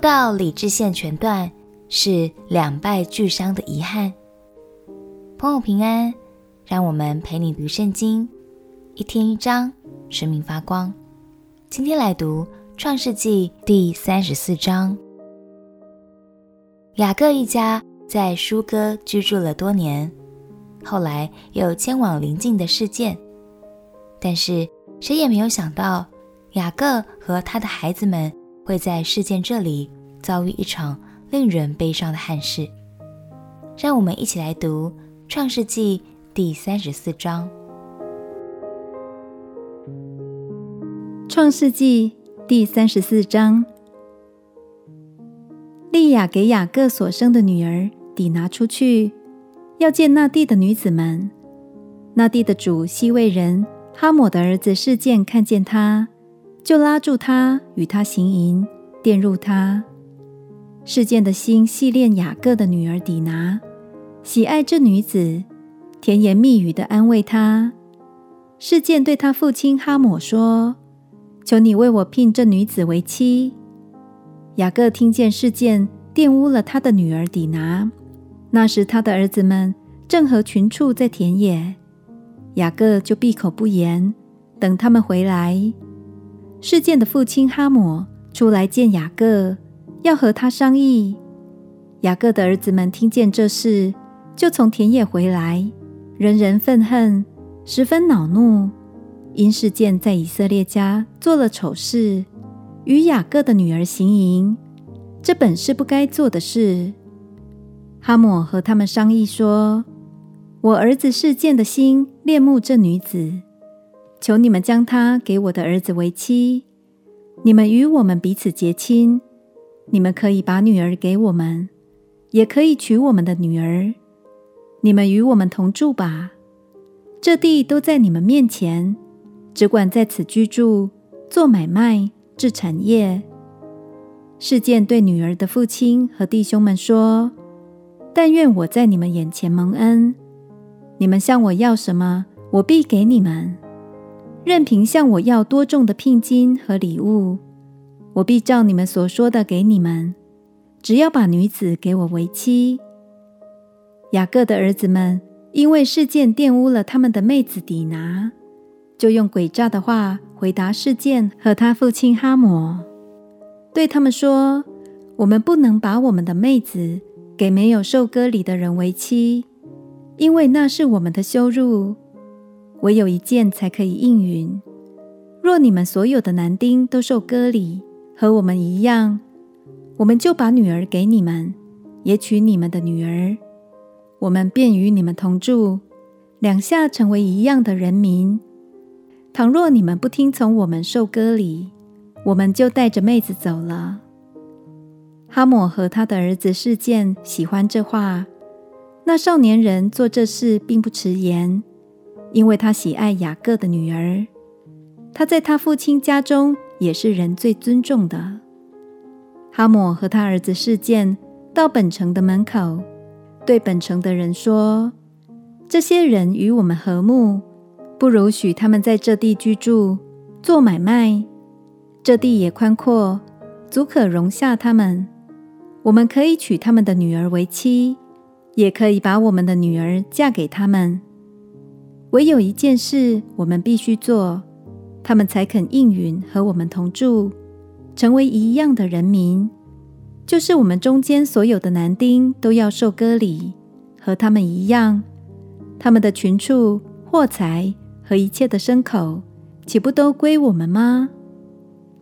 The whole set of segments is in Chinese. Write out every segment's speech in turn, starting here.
到理智线全断，是两败俱伤的遗憾。朋友平安，让我们陪你读圣经，一天一章，生命发光。今天来读创世纪第三十四章。雅各一家在疏割居住了多年，后来又迁往邻近的事件，但是谁也没有想到，雅各和他的孩子们。会在事件这里遭遇一场令人悲伤的憾事。让我们一起来读《创世纪》第三十四章。《创世纪》第三十四章，利亚给雅各所生的女儿底拿出去，要见那地的女子们。那地的主希未人哈姆的儿子事件看见他。就拉住他，与他行淫，玷辱他。示剑的心系恋雅各的女儿底拿，喜爱这女子，甜言蜜语的安慰她。示剑对他父亲哈抹说：“求你为我聘这女子为妻。”雅各听见示剑玷污了他的女儿底拿，那时他的儿子们正和群畜在田野，雅各就闭口不言，等他们回来。示剑的父亲哈抹出来见雅各，要和他商议。雅各的儿子们听见这事，就从田野回来，人人愤恨，十分恼怒，因示剑在以色列家做了丑事，与雅各的女儿行淫，这本是不该做的事。哈抹和他们商议说：“我儿子示剑的心恋慕这女子。”求你们将她给我的儿子为妻，你们与我们彼此结亲。你们可以把女儿给我们，也可以娶我们的女儿。你们与我们同住吧。这地都在你们面前，只管在此居住，做买卖，置产业。事件对女儿的父亲和弟兄们说：“但愿我在你们眼前蒙恩，你们向我要什么，我必给你们。”任凭向我要多重的聘金和礼物，我必照你们所说的给你们。只要把女子给我为妻。雅各的儿子们因为事件玷污了他们的妹子底拿，就用诡诈的话回答事件和他父亲哈抹，对他们说：“我们不能把我们的妹子给没有受割礼的人为妻，因为那是我们的羞辱。”唯有一件才可以应允。若你们所有的男丁都受割礼，和我们一样，我们就把女儿给你们，也娶你们的女儿，我们便与你们同住，两下成为一样的人民。倘若你们不听从我们受割礼，我们就带着妹子走了。哈姆和他的儿子示剑喜欢这话，那少年人做这事并不迟延。因为他喜爱雅各的女儿，他在他父亲家中也是人最尊重的。哈抹和他儿子示剑到本城的门口，对本城的人说：“这些人与我们和睦，不如许他们在这地居住，做买卖。这地也宽阔，足可容下他们。我们可以娶他们的女儿为妻，也可以把我们的女儿嫁给他们。”唯有一件事我们必须做，他们才肯应允和我们同住，成为一样的人民。就是我们中间所有的男丁都要受割礼，和他们一样。他们的群畜、货财和一切的牲口，岂不都归我们吗？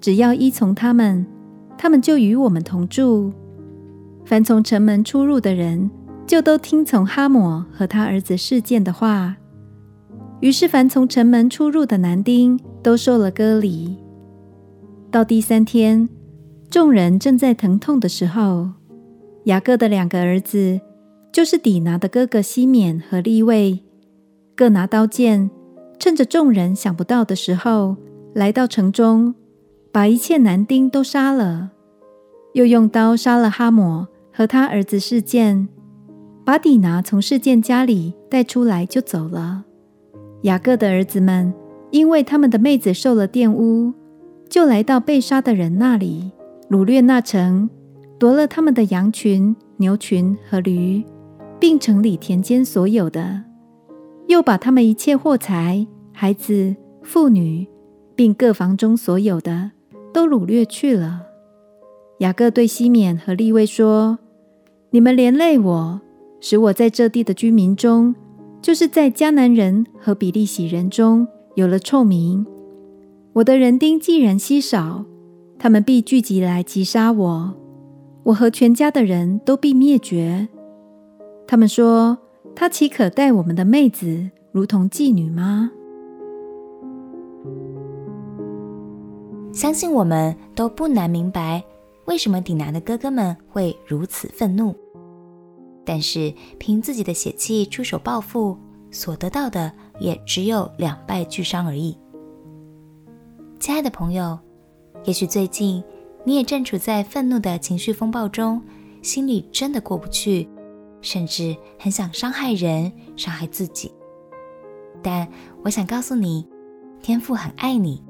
只要依从他们，他们就与我们同住。凡从城门出入的人，就都听从哈抹和他儿子示剑的话。于是，凡从城门出入的男丁都受了割礼。到第三天，众人正在疼痛的时候，雅各的两个儿子，就是底拿的哥哥西缅和利未，各拿刀剑，趁着众人想不到的时候，来到城中，把一切男丁都杀了，又用刀杀了哈姆和他儿子示剑，把底拿从示剑家里带出来就走了。雅各的儿子们，因为他们的妹子受了玷污，就来到被杀的人那里，掳掠那城，夺了他们的羊群、牛群和驴，并城里田间所有的，又把他们一切货财、孩子、妇女，并各房中所有的，都掳掠去了。雅各对西缅和利未说：“你们连累我，使我在这地的居民中，就是在迦南人和比利洗人中有了臭名。我的人丁既然稀少，他们必聚集来击杀我，我和全家的人都必灭绝。他们说：他岂可待我们的妹子如同妓女吗？”相信我们都不难明白，为什么底拿的哥哥们会如此愤怒。但是凭自己的血气出手报复，所得到的也只有两败俱伤而已。亲爱的朋友，也许最近你也正处在愤怒的情绪风暴中，心里真的过不去，甚至很想伤害人、伤害自己。但我想告诉你，天父很爱你。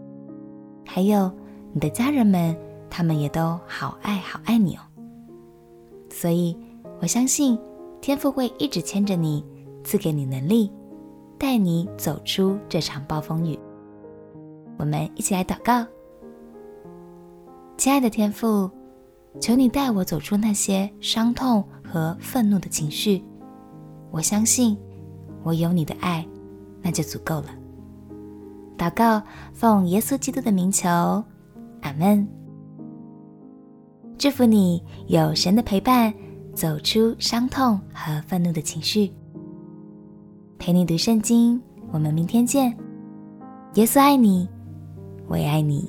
还有你的家人们，他们也都好爱好爱你哦。所以我相信天父会一直牵着你，赐给你能力，带你走出这场暴风雨。我们一起来祷告，亲爱的天父，求你带我走出那些伤痛和愤怒的情绪。我相信我有你的爱，那就足够了。祷告，奉耶稣基督的名求，阿门。祝福你有神的陪伴，走出伤痛和愤怒的情绪。陪你读圣经，我们明天见。耶稣爱你，我也爱你。